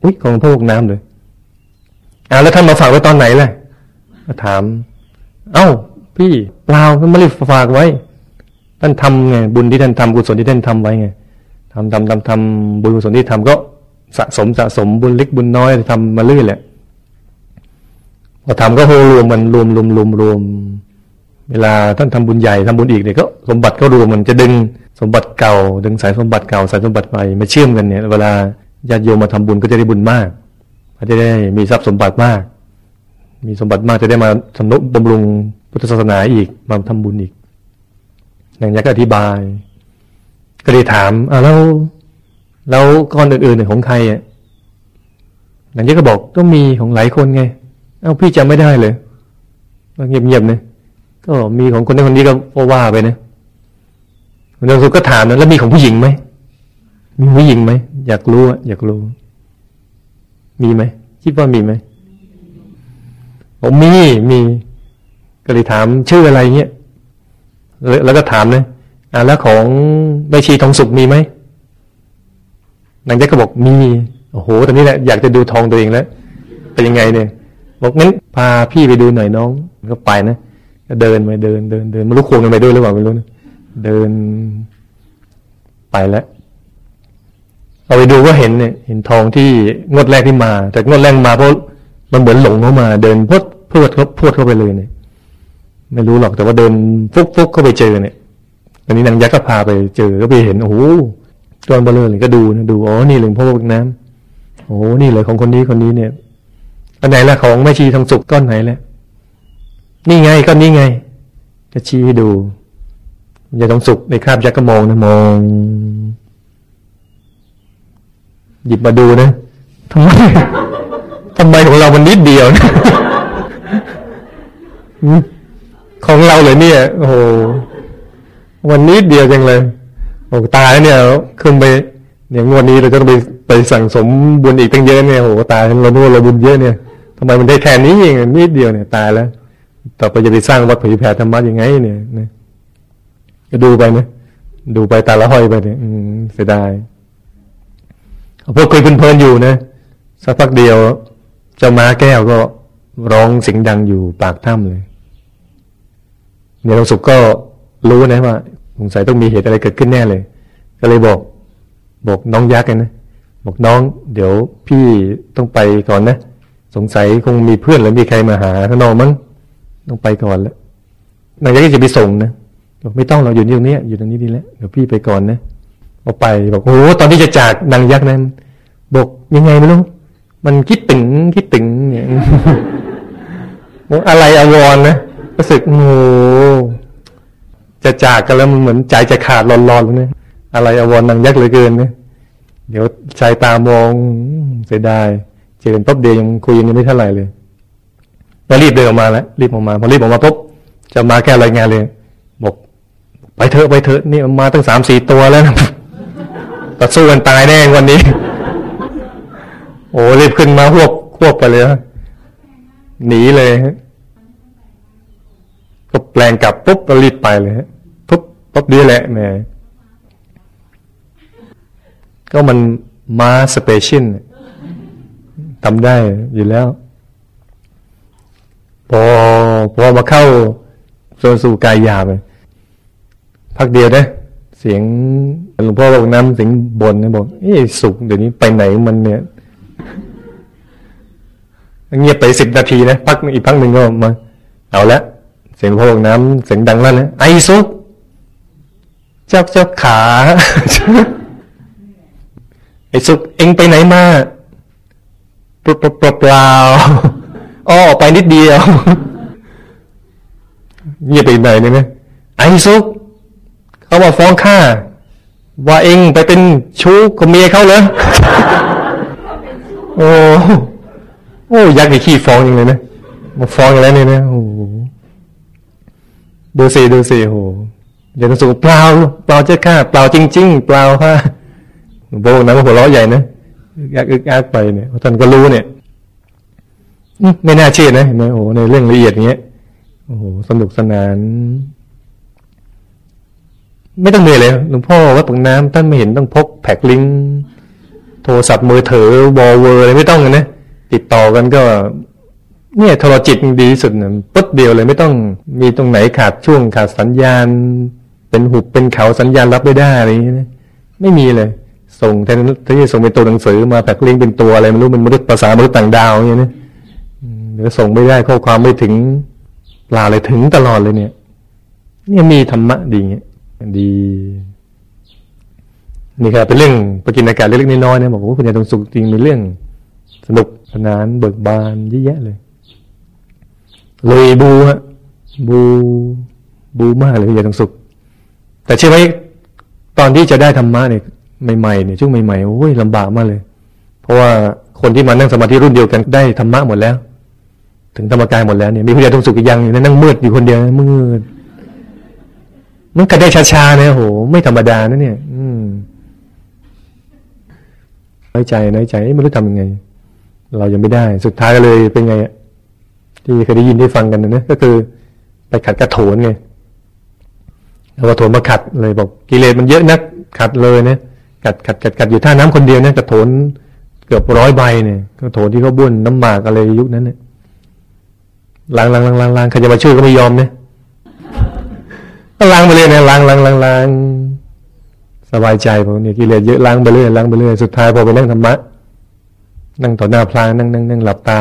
อุ้ยของหลวงพ่อของน้ำเลยอ้าแล้วท่านมาฝากไว้ตอนไหนล่ะมาถาม เอ้า พี่เปล่าท่านไม่ได้ฝากไว้ ท่านทำไงบุญที่ท่านทำกุศลที่ท่านทำไว้ไงทำทำทำทำบุญกุศลที่ทำก็สะสมสะสมบุญเล็กบุญน้อยทำมาเรื่อยแหละพอทำก็โหรวมมันรวมรวมรวมรวม เวลาท่านทำบุญใหญ่ทำบุญอีกเนี่ยก็สมบัติก็รวมมันจะดึงสมบัติเก่า ดึงสายสมบัติเก่าสายสมบัติใหม่มาเชื่อมกันเนี่ย เวลาญาติโยมมาทำบุญก็จะได้บุญมากก็จะได้มีทรัพย์สมบัติมาก มีสมบัติมากจะได้มาสนุบำรุงพุทธศาสนาอีกมาทำบุญอีกอย่างนี้ก็อธิบาย ก็เลยถามอ่าแล้วแล้วก้อนอื่นๆเนี่ยของใครอะอย่างนี้ก็บอกต้องมีของหลายคนไง เอ้าพี่จำไม่ได้เลยเงียบๆเนี่ย ก็มีของคนนั้นคนนี้ก็ว่าไปนะคุณนสุก็ถามนะแล้วมีของผู้หญิงไหมมีผู้หญิงไหมอยากรู้อะอยากรู้ มีไหมคิดว่ามีไหมผมมีมีก็เลยถามชื่ออะไรเงี้ยแล้วก็ถามนะอ่าแล้วของแม่ชีทองสุกมีไหมนางแจ๊กก็บอกมีโอ้โหตอนนี้แหละอยากจะดูทองตัวเองแล้วเป็นยังไงเนี่ย บอกงั้นพาพี่ไปดูหน่อยน้องก็ไปนะ ก็เดินไปเดินเดินเดินไม่รู้ควงกันไปด้วยหรือเปล่าไม่รู้นะเดินไปแล้วเราไปดูก็เห็นเนี่ยเห็นทองที่งวดแรกที่มา แต่งวดแรกมาเพราะมันเหมือนหลงเข้ามา เดินพดพวดเขาพวดเข้าไปเลยเนี่ย ไม่รู้หรอกแต่ว่าเดินฟุกฟุกเข้าไปเจอเนี่ยอันนี้นางยักษ์ก็พาไปเจอก็ไปเห็นโอ้โหตัวเบลเลอเลยก็ดูนะดูอ๋อนี่หลวงพ่อพวกน้ำโอ้นี่เลยของคนนี้คนนี้เนี่ย อันไหนละของแม่ชีทองสุกก้อนไหนแหละ นี่ไงก็นี่ไง จะชี้ให้ดูอย่าต้องสุกในคาบยักษ์ก็มองนะมอง หยิบมาดูนะทำไมทำไมของเรามันนิดเดียวนะของเราเลยเนี่ย โอ้โหวันนิดเดียวจังเลยโอ้ตายเนี่ยขึ้นไปเนี่ยงวดนี้เราจะต้องไปไปสั่งสมบุญอีกตั้งเยอะเนี่ยโอ้ตายเราดูเราบุญเยอะเนี่ยทำไมมันได้แค่นี้เองนิดเดียวเนี่ยตายแล้ว ต่อไปจะไปสร้างวัดเผยแผ่ธรรมะยังไง เนี่ยนะก็ดูไปนะดูไปตาละห้อยไปเนี่ยเสียดายพวกคุยเพลินๆอยู่นะสักพักเดียว เจ้าม้าแก้วก็ร้องเสียงดังอยู่ปากถ้ำเลยเนี่ยเราสุกก็รู้นะว่าสงสัยต้องมีเหตุอะไรเกิดขึ้นแน่เลย ก็เลยบอก บอกน้องยักษ์กันนะบอกน้อง เดี๋ยวพี่ต้องไปก่อนนะ สงสัยคงมีเพื่อนหรือมีใครมาหาข้างนอกมั้ง ต้องไปก่อนแล้วนางยักษ์จะไปส่งนะบอกไม่ต้องเราอยู่ตรงนี้อยู่ตรงนี้ดีแล้วเดี๋ยวพี่ไปก่อนนะพอไปบอกโอ้ตอนที่จะจากนางยักษ์นั้นบอกยังไงไม่รู้มันคิดถึงคิดถึงเนี่ยบอกอะไรอววรนะรู้สึกโอ้จะจากกันแล้วมันเหมือนใจจะขาดร้อนๆเลยนะอะไรอววรนางยักษ์เลยเกินนะเดี๋ยวชายตามองเสียดายเจอกันป๊บเดียวยังคุยยังไม่เท่าไหร่เลย ก็รีบเดินออกมาแล้วรีบออกมาพอรีบออกมาปุ๊บจะมาแค่รายงานเลย บอก ไปเถอะไปเถอะนี่มาตั้งสามสี่ตัวแล้วนะต่อสู้กันตายแน่วันนี้ โอ้รีบขึ้นมาควบควบไปเลยหนีเลยก็แปลงกลับปุ๊บก็รีบไปเลยฮะปุ๊บปุ๊บดีแหละแม่ก็มันมา special ทำได้อยู่แล้ว พอพอมาเข้าโซนสู่กายหยาบพักเดียวนะเสียงหลวงพ่อบอกน้ำเสียงบนนะบอกเอ้สุขเดี๋ยวนี้ไปไหนมันเนี่ยเงียบไปสิบนาทีนะพักอีกพักหนึ่งก็มาเอาละเสียงพ่อบอกน้ำเสียงดังแล้วนะไอ้สุกเจ้าเจ้าขาไอ้สุกเอ็งไปไหนมาปลปลเปล่า อ๋อไปนิดเดียวเงียบไปไหนเนี่ยนะไอ้สุกเขามาฟ้องข้าว่าเองไปเป็นชู้กับเมียเขาเลยโอ้โอ้ยักษ์ไอ้ขี้ฟ้องยังเลยนะมาฟ้องอย่างไรเนี่ยนะโอ้ดูสิดูสิโอ้อย่าต้องสูเปล่าเปล่าเจ้าข้าเปล่าจริง ๆ เปล่าค่ะโบนั้นหัวเราะใหญ่นะยักอึกอักไปเนี่ยท่านก็รู้เนี่ย ไม่น่าเชื่อนะเห็นไหมโอ้ในเรื่องละเอียดเงี้ยโอ้โหสนุกสนาน ไม่ต้องเหนื่อยเลยหลวงพ่อวัดปากน้ำท่านไม่เห็นต้องพก PacLink โทรศัพท์มือถือวอลเวอร์อะไรไม่ต้องเลยนะติดต่อกันก็ เนี่ยโทรจิตดีที่สุดนะปุ๊บเดียวเลยไม่ต้องมีตรงไหนขาดช่วงขาดสัญญาณ เป็นหุบเป็นเขาสัญญาณรับไม่ได้อะไรอย่างนี้นะไม่มีเลย ส่งแทนที่ส่งเป็นตัวหนังสือมาแพ็คลิงเป็นตัวอะไรไม่รู้มันมนุษย์ภาษามนุษย์ต่างดาวอย่างนี้นะ หรือส่งไม่ได้ข้อความไม่ถึงลาเลยถึงตลอดเลยเนี่ย เนี่ยมีธรรมะดีเงี้ยดีนี่ครับเป็นเรื่องปกินอากาศเล็กๆน้อยๆนะบอกว่าคุณยายตรงสุขจริงเป็นเรื่อง สนุกสนานเบิกบานเยอะแยะเลยเลยบูฮะบูบูมากเลยคุณยายตรงสุข แต่เชื่อไหมตอนที่จะได้ธรรมะเนี่ยใหม่ๆเนี่ยช่วงใหม่ๆโอ้ยลำบากมากเลย เพราะว่าคนที่มานั่งสมาธิรุ่นเดียวกันได้ธรรมะหมดแล้ว ถึงธรรมกายหมดแล้วเนี่ยมีคุณยายตรงสุขอีกยังอยู่นั่งมืดอยู่คนเดียวมืดมันก็ได้ช้าๆนะโหไม่ธรรมดานะเนี่ย อืมน้อยใจน้อยใจไม่รู้ทำยังไง เรายังไม่ได้ สุดท้ายก็เลยเป็นไงที่เคยได้ยินได้ฟังกันนะก็คือ ไปขัดกระโถนไงเอากระโถนมาขัดเลยบอกกิเลสมันเยอะนักขัดเลยนะขัดขัดขัดขัดอยู่ท่าน้ำคนเดียวนะกระโถนเกือบร้อยใบเนี่ยกระโถนที่เขาบ้วนน้ำหมากอะไรยุคนั้นเนี่ย ล้างล้างล้างล้างล้างใครจะมาช่วยก็ไม่ยอมเนี่ยก็ล้างไปเรื่อยนะล้างล้างล้างล้างสบายใจผมเนี่ยกิเลสเยอะล้างไปเรื่อยล้างไปเรื่อยสุดท้ายพอไปนั่งธรรมะ นั่งต่อหน้าพระนั่งนั่งนั่งหลับตา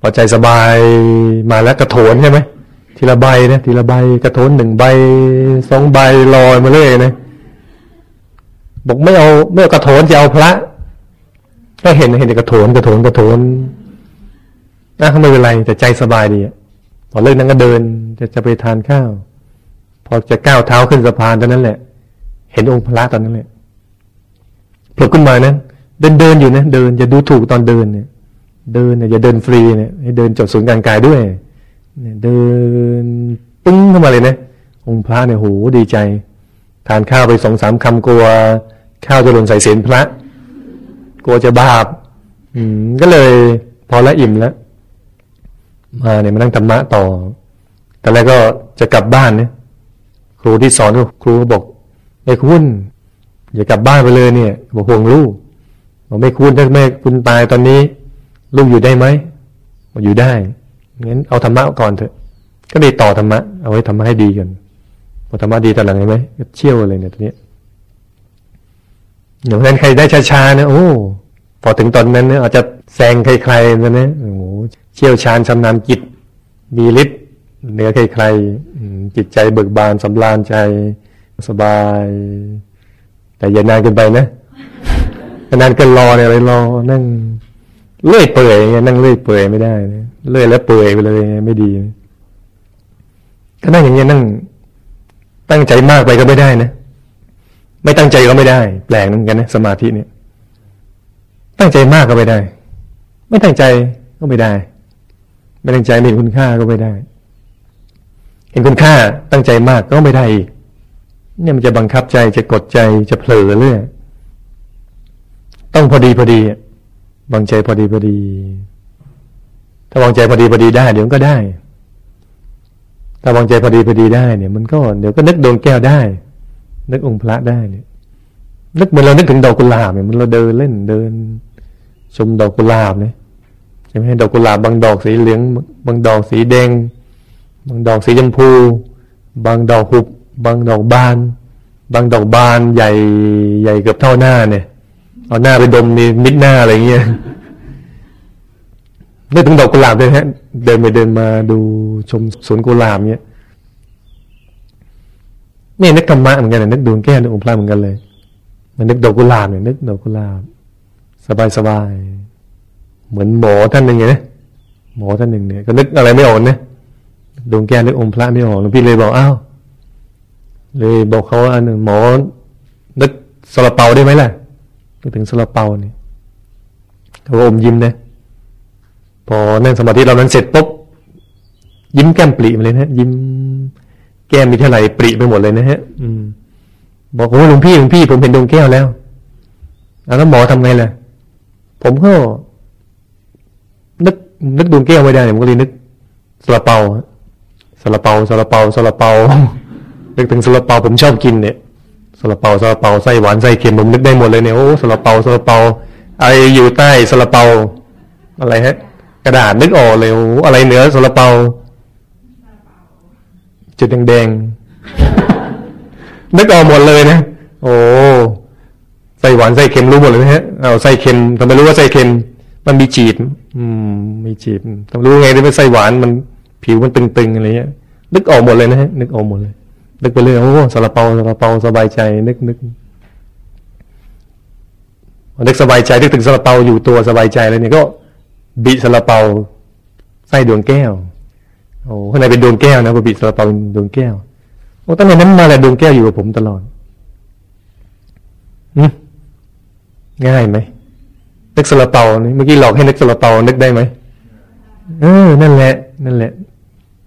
พอใจสบายมาแล้วกระโถนใช่ไหมทีละใบนะทีละใบกระโถนหนึ่งใบสองใบลอยมาเรื่อยนะบอกไม่เอาไม่เอากระโถนจะเอาพระ ก็เห็นเห็นกระโถนกระโถนกระโถน นะไม่เป็นไรแต่ใจสบายดีอะพอเลิกนั้นก็เดินจะจะไปทานข้าว พอจะก้าวเท้าขึ้นสะพานตอนนั้นแหละ เห็นองค์พระตอนนั้นแหละผลขึ้นมานั้นเดินเดินอยู่นะเดินอย่าดูถูกตอนเดินเนี่ย เดินเนี่ยอย่าเดินฟรีเนี่ยให้เดินจดศูนย์การกายด้วยเนี่ยเดินปึ้งเข้ามาเลยนะองค์พระเนี่ยโหดีใจ ทานข้าวไปสองสามคำกลัว ข้าวจะหล่นใส่เศียรพระ กลัวจะบาป อืมก็เลย พอละอิ่มแล้ว มาเนี่ยมานั่งธรรมะต่อ แต่แล้วก็จะกลับบ้านเนี่ยครูที่สอนครูบอกไอ้คุณอย่ากลับบ้านไปเลยเนี่ย บอกห่วงลูกบอกไม่คุณถ้าแม่คุณตายตอนนี้ ลูกอยู่ได้ไหมบอกอยู่ได้งั้นเอาธรรมะก่อนเถอะ ก็เลยต่อธรรมะเอาไว้ธรรมะให้ดีกันพอธรรมะดีตอนหลังเห็นไหมเชี่ยวเลยเนี่ยตัวนี้อย่างนั้นใครได้ช้าๆนะโอ้พอถึงตอนนั้นเนี่ยอาจจะ แซงใครๆนะเนี่ยโอ้โหเชี่ยวชาญชำนาญจิตมีฤทธิ์เหนือใครๆจิตใจเบิกบานสำราญใจสบาย แต่อย่านานเกินไปนะนานเกินรอเนี่ยอะไรรอนั่งเลื่อยเปื่อยเงี้ยนั่งเลื่อยเปื่อยไม่ได้นะเลื่อยแล้วเปื่อยไปเลยไม่ดีก็นั่งอย่างเงี้ยนั่ง ตั้งใจมากไปก็ไม่ได้นะไม่ตั้งใจก็ไม่ได้ แปลกเหมือนกันนะสมาธิเนี่ย ตั้งใจมากก็ไม่ได้ ไม่ตั้งใจก็ไม่ได้ ไม่ตั้งใจไม่เห็นคุณค่าก็ไม่ได้ เห็นคุณค่าตั้งใจมากก็ไม่ได้อีกเนี่ยมันจะบังคับใจจะกดใจจะเผลอเรื่อยต้องพอดีพอดีวางใจพอดีพอดี ถ้าวางใจพอดีพอดีได้ เดี๋ยวก็ได้ ถ้าวางใจพอดีพอดีได้เนี่ย มันก็เดี๋ยวก็นึกดวงแก้วได้ นึกองค์พระได้เนี่ยนึกเหมือนเรานึกถึงดอกกุหลาบเนี่ยมันเราเดินเล่นเดิน ชมดอกกุหลาบเนี่ย ช่ไหมดอกกุหลาบบางดอกสีเหลือง บางดอกสีแดง บางดอกสีชมพู บางดอกหุบ บางดอกบาน บางดอกบานใหญ่ใหญ่เกือบเท่าหน้าเนี่ย เอาหน้าไปดมมีมิดหน้าอะไรเงี้ยนึกถึงดอกกุหลาบเลยฮะ เดินไปเดินมาดูชมสวนกุหลาบเนี้ยนี่นึกธรรมะเหมือนกันนึกดวงแก้วนึกองค์พระเหมือนกันเลย มันนึกดอกกุหลาบเนี่ยนึกดอกกุหลาบ สบายสบาย เหมือนหมอท่านหนึ่งไงนะหมอท่านหนึ่งเนี่ยก็นึกอะไรไม่ออกนะดวงแก้วนึกองค์พระไม่ออกหลวงพี่เลยบอกอ้าวเลยบอกเขาอันหนึ่งหมอนึกสลาเปาได้ไหมล่ะนึกถึงสลาเปาเนี่ยเขาอมยิ้มนะพอนั่งสมาธิเรานั้นเสร็จปุ๊บยิ้มแก้มปรีมาเลยนะยิ้มแก้มมีเท่าไหร่ปรีไปหมดเลยนะฮะ อืม บอกโอ้หลวงพี่หลวงพี่ผมเห็นดวงแก้วแล้วแล้วหมอทำไงล่ะผมก็ นึกดวงแก้วไม่ได้ผมก็เลยนึกสลาเปาสลาเปาสลาเปาสลาเปานึกถึงสลาเปาผมชอบกินเนี่ยสลาเปาสลาเปาไส้หวานไส้เค็มผมนึกได้หมดเลยเนี่ยโอ้สลาเปาสลาเปาไออยู่ใต้สลาเปาอะไรฮะ กระดาษนึกออกเลยโอ้อะไรเหนือสลาเปาจุดแดงๆนึกออกหมดเลยนะโอ้ไส้หวานไส้เค็มรู้หมดเลยนะฮะเอาไส้เค็มทำไมรู้ว่าไส้เค็ม มันมีจีบ อืม มีจีบทำรู้ไงที่เป็นไส้หวานมันผิวมันตึงๆอะไรเงี้ย นึกออกหมดเลยนะฮะ นึกออกหมดเลย นึกไปเลยโอ้สลาเปาสลาเปาสบายใจ นึกนึกนึกสบายใจนึกถึงสลาเปาอยู่ตัวสบายใจเลยเนี่ยก็บิสลาเปาไส้ดวงแก้วโอ้ข้างในเป็นดวงแก้วนะพอบิสลาเปาเป็นดวงแก้วโอ้ตั้งแต่นั้นมาแหละดวงแก้วอยู่กับผมตลอดง่ายไหม นึกสลาเปาเมื่อกี้หลอกให้นึกสลาเปานึกได้ไหมเออ นั่นแหละ นั่นแหละ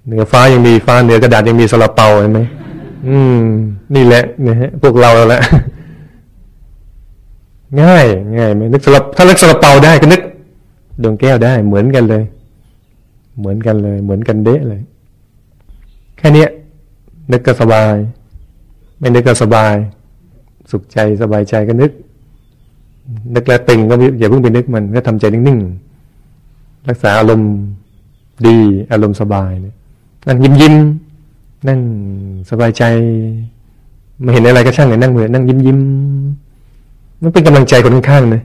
เหนือฟ้ายังมีฟ้าเหนือกระดาษยังมีสลาเปาเห็นไหมอืม นี่แหละนี่ฮะพวกเราแล้วแหละง่าย ง่ายไหมนึกสลับถ้านึกสลับเปาได้ก็นึกดวงแก้วได้ เหมือนกันเลย เหมือนกันเลย เหมือนกันเดะเลย แค่นี้นึกก็สบาย ไม่นึกก็สบาย สุขใจสบายใจก็นึก นึกแล้วตึงก็อย่าเพิ่งไปนึกมันก็ทำใจนิ่งๆ รักษาอารมณ์ดีอารมณ์สบายเนี่ยนั่งยิ้มยิ้มนั่งสบายใจ ไม่เห็นอะไรก็ช่างเลยนั่งเหมือนนั่งยิ้มยิ้มมันเป็นกำลังใจคนข้างๆเลย